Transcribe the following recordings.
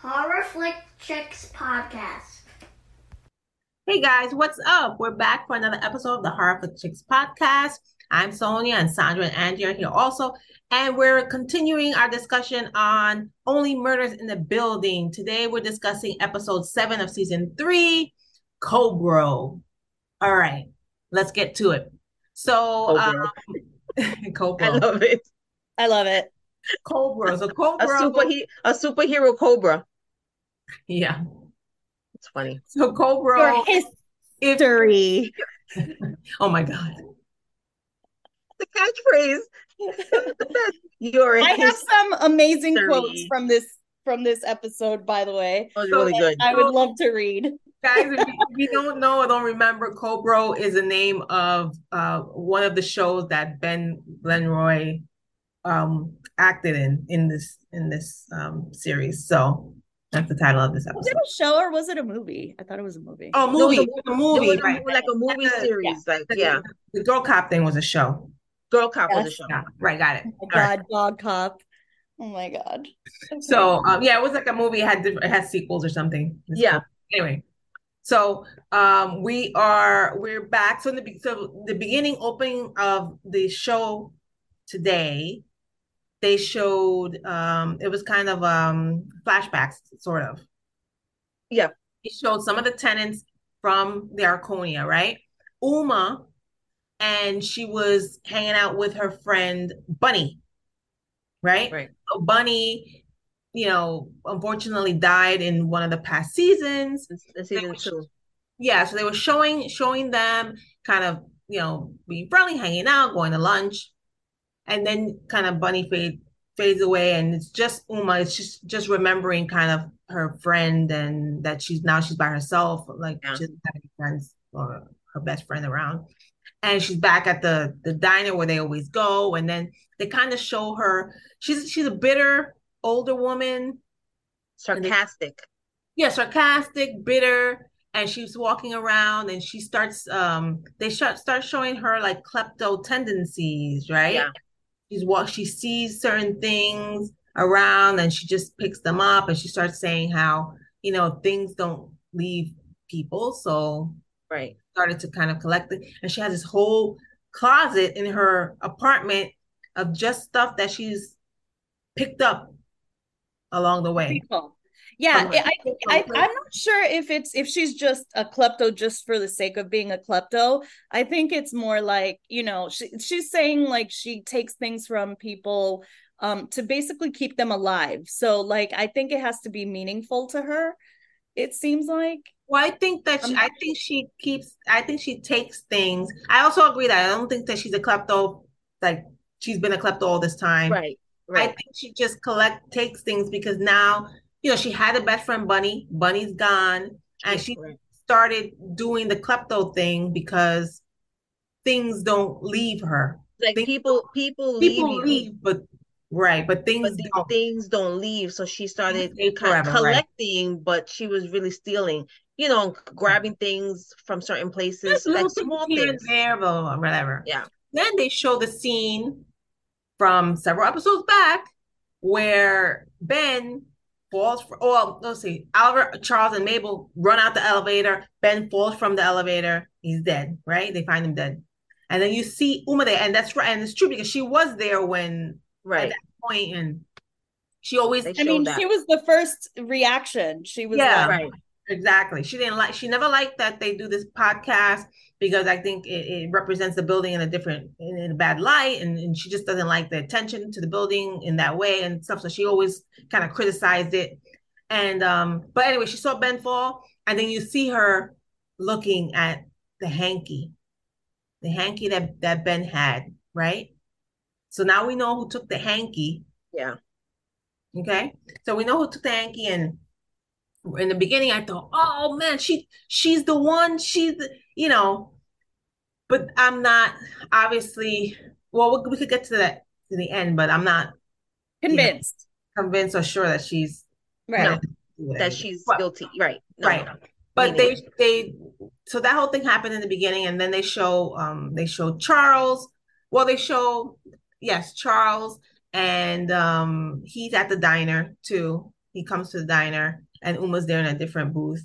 Horror Flick Chicks podcast. Hey guys, what's up? We're back for another episode of the Horror Flick Chicks podcast. I'm Sonia and Sandra and Angie are here also. And we're continuing our discussion on Only Murders in the Building. Today we're discussing episode seven of season three, Cobra. All right, let's get to it. So, Cobra. um, Cobra. I love it. I love it. Cobra. A Cobra. super a superhero cobra. yeah. It's funny. So Cobra. Your If, history. oh my God. The catchphrase. You're I have some amazing history. quotes from this from this episode, by the way. was really good. I would love to read. Guys, if you, if you don't know or don't remember, Cobra is the name of uh, one of the shows that Ben Glenroy um, acted in in this in this um, series. So that's the title of this Was it episode. a show or was it a movie? I thought it was a movie. Oh, movie, the- it was a movie, a right? like a movie Yeah. series. Like yeah, The Girl Cop thing was a show. Girl Cop was a show. Yeah, right, got it. Oh All my right. god, Dog Cop. Oh my god. So um, yeah, it was like a movie. It had different, it had sequels or something. It's Yeah. cool. Anyway, so um, we are we're back. So in the so the beginning opening of the show today, they showed um, it was kind of um flashbacks, sort of. Yeah. It showed some of the tenants from the Arconia, right? Uma, and she was hanging out with her friend Bunny, right? Right. So Bunny, you know, unfortunately died in one of the past seasons. This season was- two. Yeah, so they were showing showing them kind of, you know, being friendly, hanging out, going to lunch, and then kind of Bunny fade fades away, and it's just Uma. It's just just remembering kind of her friend and that she's now she's by herself, like Yeah. she doesn't have any friends or her best friend around. And she's back at the the diner where they always go, and then they kind of show her. She's she's a bitter older woman, Sarcastic. yeah, sarcastic, bitter, and she's walking around and she starts um they sh- start showing her like klepto tendencies, right? Yeah. She's what she sees certain things around and she just picks them up and she starts saying how, you know, things don't leave people. So Right. started to kind of collect it. And she has this whole closet in her apartment of just stuff that she's picked up along the way. People. Yeah, I, I, I, I'm not sure if it's if she's just a klepto just for the sake of being a klepto. I think it's more like you know she, she's saying like she takes things from people um to basically keep them alive. So like I think it has to be meaningful to her. It seems like Well, I think that she, I'm- think she keeps. I think she takes things. I also agree that I don't think that she's a klepto. Like she's been a klepto all this time. Right. I think she just collect takes things because now you know she had a best friend Bunny. Bunny's gone, and she started doing the klepto thing because things don't leave her. Like Think- people, people, People leave you, leave, but right, but things but don't. things don't leave. So she started stay kind of forever, right. collecting, but she was really stealing. You know, grabbing things from certain places, Just little like things small here and things. there, blah, blah, blah, whatever. Yeah. Then they show the scene from several episodes back where Ben falls for, oh, let's see, Albert, Charles, and Mabel run out the elevator. Ben falls from the elevator. He's dead, right? They find him dead. And then you see Uma there, and that's right, and it's true because she was there when Right. At that point, and she always I mean that. she was the first reaction. She was Yeah. like, Right. Exactly. She didn't like, she never liked that they do this podcast because I think it, it represents the building in a different, in, in a bad light. And, and she just doesn't like the attention to the building in that way and stuff. So she always kind of criticized it. And, um, but anyway, she saw Ben fall and then you see her looking at the hanky, the hanky that, that Ben had, right? So now we know who took the hanky. Yeah. Okay. So we know who took the hanky and in the beginning I thought, oh man, she she's the one, she's the, you know, but I'm not obviously well we, we could get to that to the end, but I'm not convinced. convinced or sure that she's Right. no, That she's Well, guilty. Right. No. right. But they they so that whole thing happened in the beginning and then they show um they show Charles. Well, they show yes, Charles and um he's at the diner too. he comes to the diner and Uma's there in a different booth.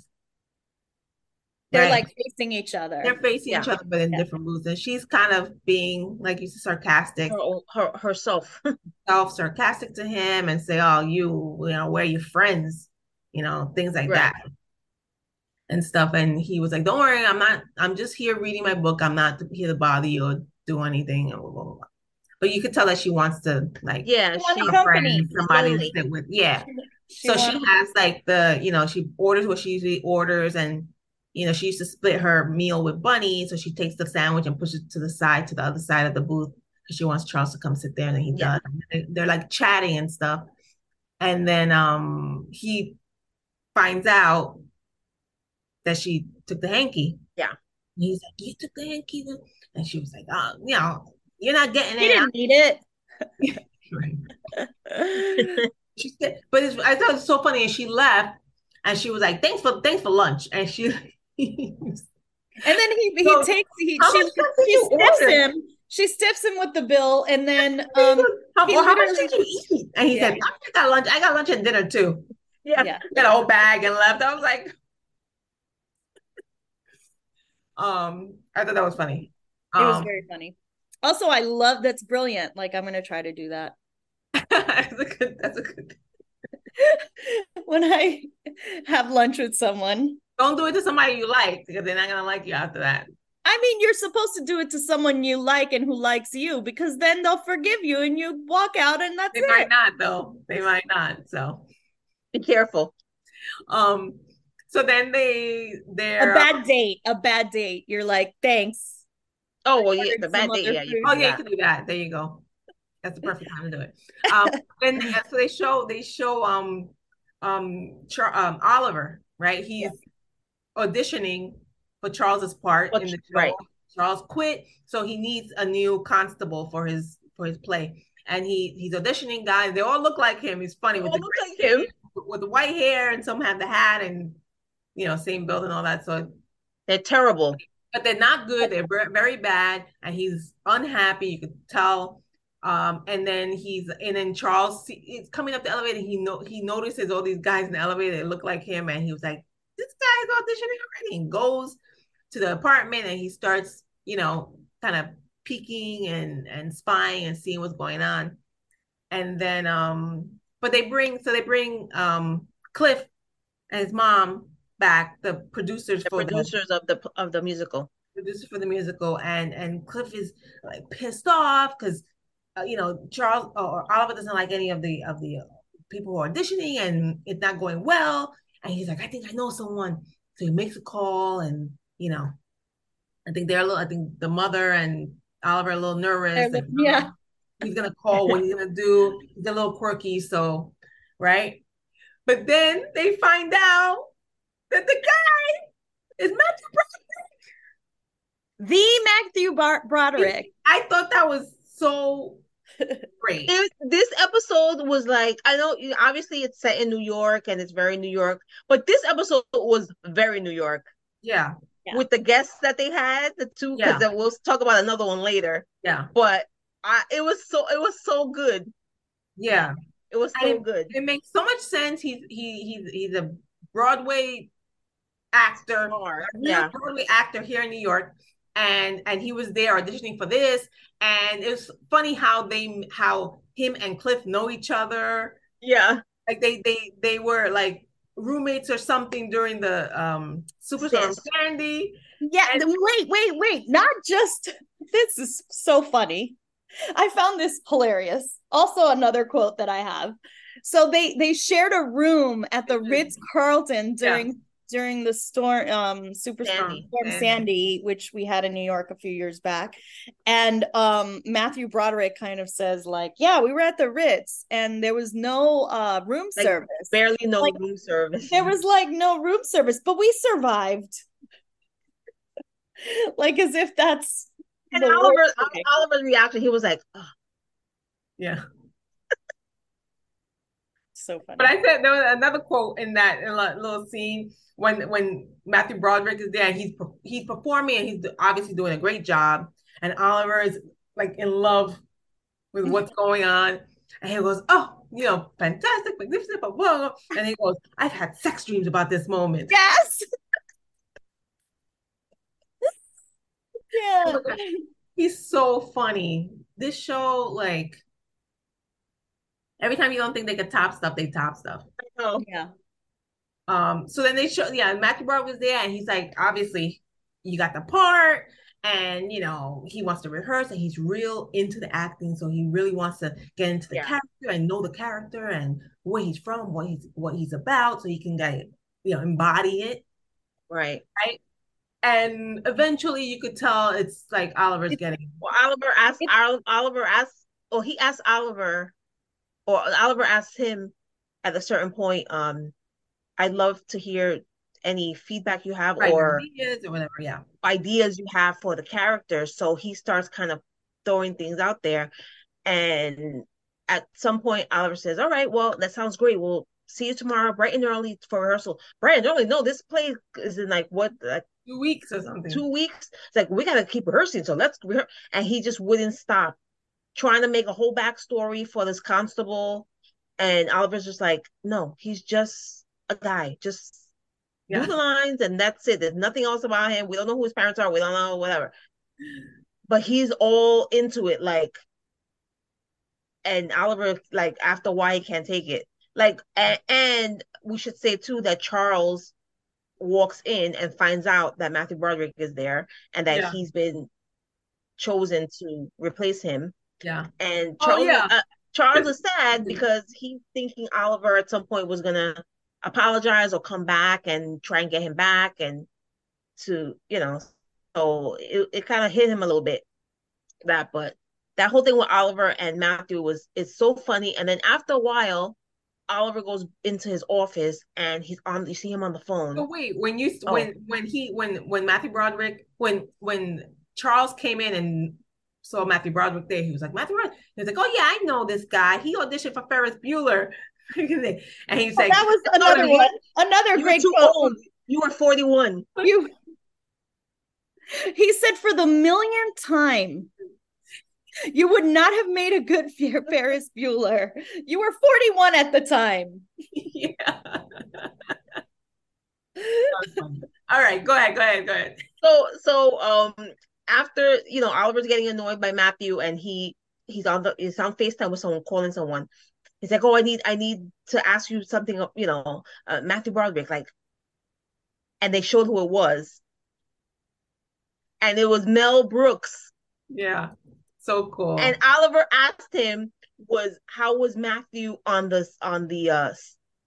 They're Right. like facing each other. They're facing each other, but in Yeah. different booths. And she's kind of being, like you said, sarcastic, Her, her herself. self sarcastic to him and say, Oh, you, you know, where are your friends? You know, things like Right. that. And stuff. And he was like, Don't worry, I'm not, I'm just here reading my book. I'm not here to bother you or do anything. And blah, blah, blah. But you could tell that she wants to like Yeah, want she a a company. friend, somebody to Lonely. sit with. Yeah. She so she has like the, you know, she orders what she usually orders, and you know, she used to split her meal with Bunny, so she takes the sandwich and pushes it to the side, to the other side of the booth, because she wants Charles to come sit there, and then he Yeah. does. They- They're like chatting and stuff, and then um he finds out that she took the hanky. Yeah. And he's like, "You took the hanky," and she was like, "Oh, you know, you're not getting it." didn't need it. Right. She said, but it's, I thought it was so funny. And she left, and she was like, "Thanks for thanks for lunch." And she, And then he he So, takes he she, much stuff did she stiffs order? him. She stiffs him with the bill, and then um how, well, how much did you eat? And he Yeah. said, "I got lunch. I got lunch and dinner too." yeah. yeah. Got a whole bag and left. I was like, um, I thought that was funny. It was Um, very funny. Also, I love that's brilliant. Like I'm gonna try to do that. that's a good. That's a good. when I have lunch with someone. Don't do it to somebody you like because they're not gonna like you after that. I mean, you're supposed to do it to someone you like and who likes you because then they'll forgive you and you walk out and that's They it. might not though. They might not. So, Be careful. um, so then they they're a bad date, a bad date. You're like, thanks. Oh well, yeah, the bad date. Yeah. Oh yeah, you can do that. There you go. That's the perfect time to do it. Um, and yeah, so they show they show um um Char- um Oliver right. He's auditioning for Charles's part in the show. right. Charles quit, so he needs a new constable for his for his play. And he he's auditioning guys. They all look like him. He's funny They with all the look like hair, with the white hair, and some have the hat and you know same build and all that. So They're terrible. but they're not good. They're very bad, and he's unhappy. You could tell. Um, and then he's and then Charles is coming up the elevator. He know he notices all these guys in the elevator that look like him, and he was like, "This guy's auditioning already." And goes to the apartment, and he starts, you know, kind of peeking and and spying and seeing what's going on. And then, um, but they bring so they bring um Cliff and his mom back, the producers The for the producers of the of the musical. producer for the musical, and and Cliff is like pissed off because uh, you know Charles or Oliver doesn't like any of the of the uh, people who are auditioning, and it's not going well. And he's like, I think I know someone, so he makes a call, and you know, I think they're a little. I think the mother and Oliver are a little nervous. Yeah. he's gonna call. What he's gonna do? He's a little quirky, so right. But then they find out that the guy is Matthew Broderick. The Matthew Bar- Broderick. I thought that was so great. It, this episode was like I know obviously it's set in New York and it's very New York, but this episode was very New York Yeah, Yeah. with the guests that they had, the two because we'll talk about another one later. yeah, But I it was so it was so good. yeah. It was so I- good. It makes so much sense. He's he he's he's a Broadway actor, Star, a real yeah. Broadway actor here in New York, and and he was there auditioning for this. And it's funny how they how him and Cliff know each other. Yeah. Like they they they were like roommates or something during the um Superstar Yes. Candy. Yeah, And- wait, wait, wait. Not just this is so funny. I found this hilarious. Also another quote that I have. So they they shared a room at the Mhm. Ritz Carlton during during the storm um superstorm Sandy. storm Sandy. Sandy, which we had in New York a few years back. And um Matthew Broderick kind of says like, "Yeah, we were at the Ritz and there was no uh room Like, service. Barely no Like, room service. There was like no room service, but we survived." like as if that's and the Oliver worst. Oliver's reaction, he was like, "Ugh." Yeah. So funny. But I said there was another quote in that in a little scene when when Matthew Broderick is there and he's he's performing and he's obviously doing a great job and Oliver is like in love with what's going on and he goes, "Oh, you know, fantastic, magnificent, blah, blah, blah. And he goes, I've had sex dreams about this moment. Yes. yeah. He's so funny. This show, like, every time you don't think they could top stuff, they top stuff. Oh, Yeah. Um, so then they show, yeah, Matthew Broderick was there, and he's like, obviously, you got the part, and you know, he wants to rehearse, and he's real into the acting, so he really wants to get into the Yeah. character and know the character and where he's from, what he's what he's about, so he can get you know embody it. right. Right and eventually, you could tell it's like Oliver's It's- getting Well, Oliver asked Oliver asked, Oh, he asked Oliver, or Oliver asked him at a certain point. Um, I'd love to hear any feedback you have right, or ideas or whatever. Yeah, ideas you have for the characters. So he starts kind of throwing things out there, and at some point, Oliver says, "All right, well, that sounds great. We'll see you tomorrow, bright and early for rehearsal. Bright and early? No, this play is in like what, like two weeks or something. two weeks. It's like we gotta keep rehearsing, so let's rehearse. And he just wouldn't stop trying to make a whole backstory for this constable. And Oliver's just like, no, he's just a guy. Just Yeah. do the lines and that's it. There's nothing else about him. We don't know who his parents are. We don't know whatever. But he's all into it, like and Oliver, like after why he can't take it. Like and, and we should say too that Charles walks in and finds out that Matthew Broderick is there and that Yeah. he's been chosen to replace him. Yeah, And Oh, Charles, yeah. uh, Charles is sad because he's thinking Oliver at some point was gonna apologize or come back and try and get him back and to you know. So it, it kind of hit him a little bit that, but that whole thing with Oliver and Matthew was it's so funny. And then after a while, Oliver goes into his office and he's on. You see him on the phone. So wait, when you Oh. when when he when when Matthew Broderick when when Charles came in and saw Matthew Broderick there, he was like Matthew Broderick. He was like, oh yeah, I know this guy. He auditioned for Ferris Bueller, and he's Oh, like, that was "You know what I another one. Another great quote. You were forty one. You he said for the millionth time, you would not have made a good Ferris Bueller. You were 41 at the time. yeah. That was funny. All right, go ahead, go ahead, go ahead. So so um after you know Oliver's getting annoyed by Matthew and he he's on the he's on FaceTime with someone calling someone. He's like, oh, I need I need to ask you something. You know, uh, Matthew Broderick, like, and they showed who it was, and it was Mel Brooks. Yeah, so cool. And Oliver asked him, "Was how was Matthew on the on the uh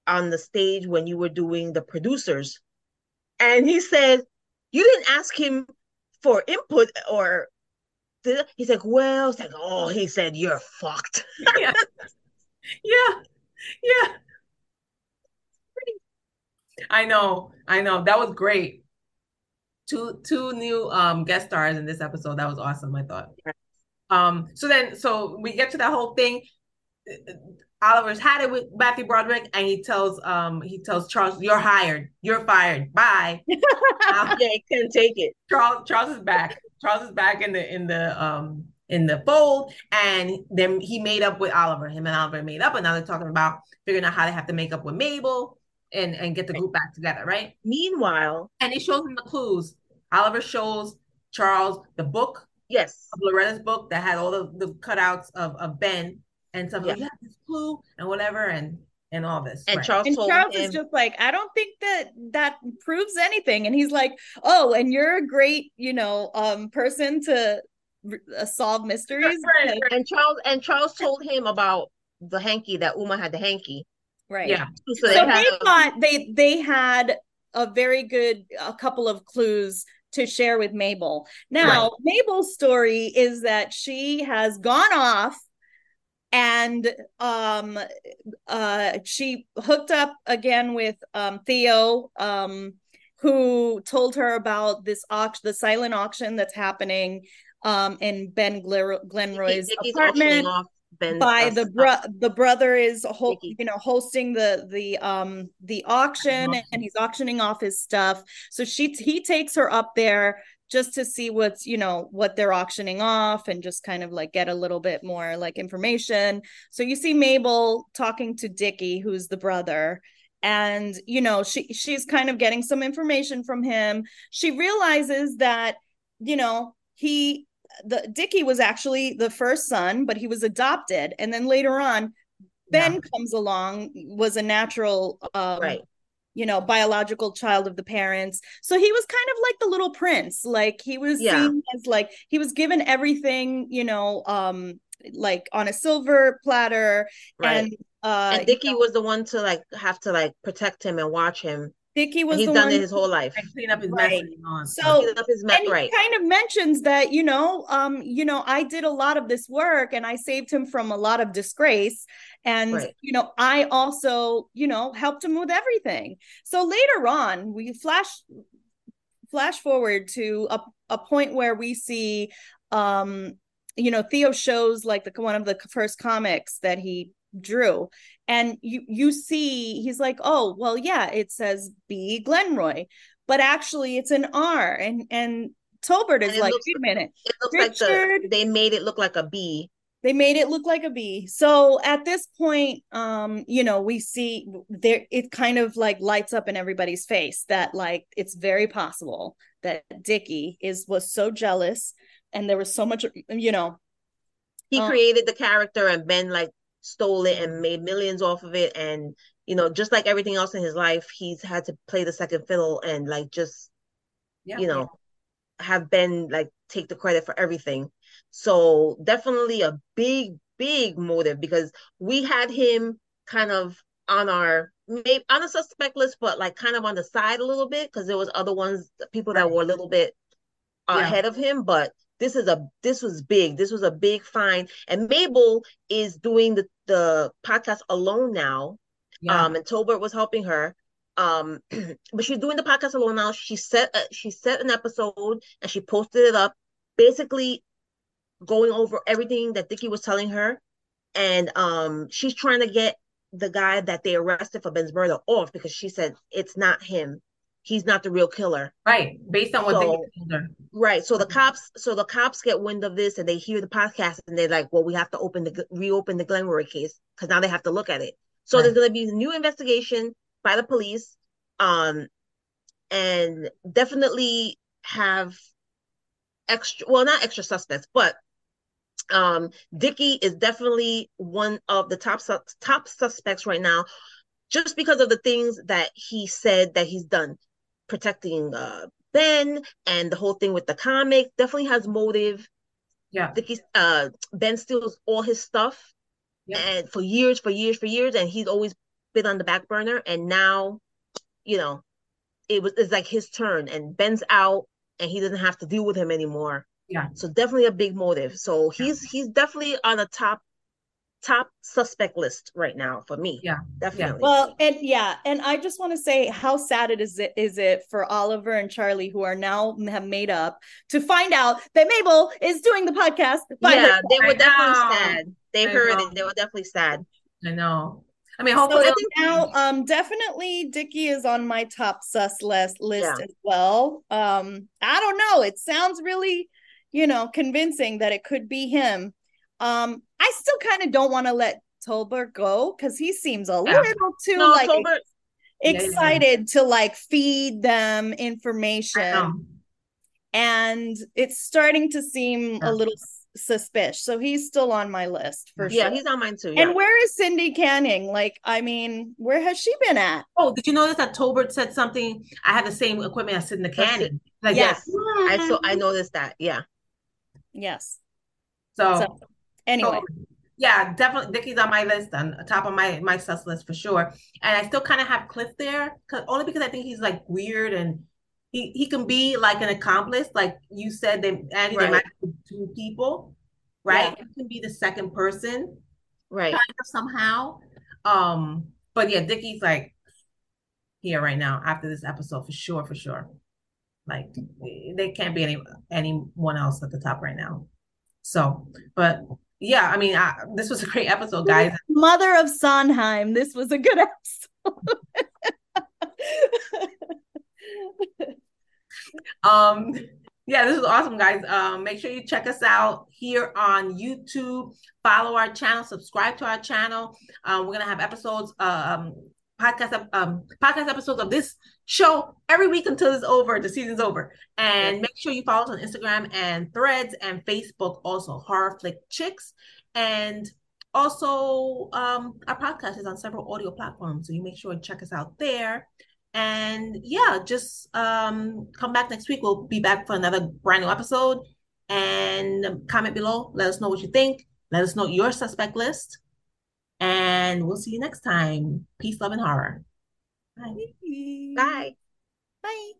on the stage when you were doing the producers?" And he said, "You didn't ask him for input or." He's like, "Well," it's like, "Oh," he said, "You're fucked." yeah, yeah, yeah. I know, I know. That was great. Two two new um guest stars in this episode. That was awesome, I thought. Um, so then so we get to that whole thing. Oliver's had it with Matthew Broderick, and he tells um he tells Charles, You're hired, you're fired, bye. Uh, yeah, he couldn't take it. Charles Charles is back. Charles is back in the in the um in the fold, and then he made up with Oliver. Him and Oliver made up, and now they're talking about figuring out how they have to make up with Mabel and and get the group back together, right? Meanwhile, And it shows him the clues. Oliver shows Charles the book yes, of Loretta's book that had all the, the cutouts of, of Ben and stuff. Like, Yeah. yeah, this clue and whatever and and all this. and right. Charles And told Charles him, is just like, I don't think that that proves anything. And he's like, Oh, and you're a great, you know, um, person to uh, solve mysteries. Right, right. and Charles and Charles told him about the hanky that Uma had the hanky. right. Yeah. So, so they they a- thought they they had a very good a couple of clues to share with Mabel. Now, Mabel's story is that she has gone off and um uh she hooked up again with um Theo um who told her about this auction the silent auction that's happening um in Ben Glenroy's apartment by the bro- the brother is ho- you know hosting the the um the auction Auction. and he's auctioning off his stuff. So she he takes her up there just to see what's you know what they're auctioning off and just kind of like get a little bit more like information. So you see mabel talking to dickie who's the brother and you know she she's kind of getting some information from him. She realizes that you know he the dickie was actually the first son but he was adopted and then later on ben yeah. comes along was a natural um, right you know biological child of the parents so he was kind of like the little prince like he was yeah. seen as like he was given everything you know um like on a silver platter right. and uh and Dickie you know, was the one to like have to like protect him and watch him Dickie was he's done one, it his whole life. Clean up his right. mess. So clean up his mess, and right. he kind of mentions that, you know, um, you know, I did a lot of this work and I saved him from a lot of disgrace. And, right. you know, I also, you know, helped him with everything. So later on, we flash flash forward to a, a point where we see um you know theo shows like the one of the first comics that he drew. And you you see he's like oh well yeah it says b glenroy. But actually it's an r. And and tobert is like looks, wait a minute it looks Richard, like the, they made it look like a b. They made it look like a b. So at this point um you know we see there it kind of like lights up in everybody's face that like it's very possible that dickie is was so jealous and there was so much you know he um, created the character and ben like stole it and made millions off of it. And you know just like everything else in his life he's had to play the second fiddle and like just yeah, you know have been like take the credit for everything. So definitely a big big motive because we had him kind of on our maybe on a suspect list but like kind of on the side a little bit because there was other ones people that were a little bit yeah. ahead of him. But this is a this was big. This was a big find. And mabel is doing the the podcast alone now. Yeah. um and tobert was helping her. Um but she's doing the podcast alone now. She set a, she set an episode and she posted it up basically going over everything that Dickie was telling her. And um she's trying to get the guy that they arrested for Ben's murder off because she said it's not him he's not the real killer. Right. Based on what so, they Right. So the cops so the cops get wind of this and they hear the podcast and they're like, well, we have to open the reopen the Glenroy case because now they have to look at it. So right. there's gonna be a new investigation by the police. Um and definitely have extra well not extra suspects, but um Dickie is definitely one of the top top suspects right now just because of the things that he said that he's done protecting uh, Ben and the whole thing with the comic definitely has motive. Yeah. Dickie, uh, Ben steals all his stuff yeah. and for years, for years, for years, and he's always been on the back burner. And now, you know, it was it's like his turn, and Ben's out, and he doesn't have to deal with him anymore. Yeah. So definitely a big motive. So he's yeah. he's definitely on a top top suspect list right now for me. Yeah, definitely. Yeah. Well, and yeah, and I just want to say how sad it is it is it for Oliver and Charlie who are now have made up to find out that Mabel is doing the podcast. Yeah, they were definitely sad. They I heard know. it. They were definitely sad. I know. I mean, hopefully so now, um, definitely Dickie is on my top sus list list yeah. as well. Um, I don't know. It sounds really, you know, convincing that it could be him. Um, I still kind of don't want to let Tobert go because he seems a yeah. little too no, like Tobert, excited yeah, yeah. to like feed them information. And it's starting to seem a little suspicious. So he's still on my list for yeah, sure. Yeah, he's on mine too. And where is Cindy Canning? Like, I mean, where has she been at? Oh, did you notice that Tobert said something? I have the same equipment as Cindy Canning. Like, yes, yes. I so I noticed that. Yeah. Yes. So, so Anyway. So, yeah, definitely Dickie's on my list, on top of my my sus list for sure. And I still kind of have Cliff there, cause, only because I think he's like weird and he he can be like an accomplice, like you said. They Andy, right. they might be two people, right? Yeah. He can be the second person, right? Kind of somehow. Um, but yeah, Dickie's like here right now after this episode for sure, for sure. Like they can't be any anyone else at the top right now. So, but yeah, I mean, I, this was a great episode, guys. Mother of Sondheim, this was a good episode. um, yeah, this is awesome, guys. Um, make sure you check us out here on YouTube. Follow our channel, subscribe to our channel. Um, we're gonna have episodes, um, podcast, um, podcast episodes of this show every week until it's over. The season's over, and make sure you follow us on Instagram and Threads and Facebook. Also, Horror Flick Chicks, and also um, our podcast is on several audio platforms, so you make sure to check us out there. And yeah, just um, come back next week. We'll be back for another brand new episode. And comment below. Let us know what you think. Let us know your suspect list. And we'll see you next time. Peace, love, and horror. Bye. Bye. Bye.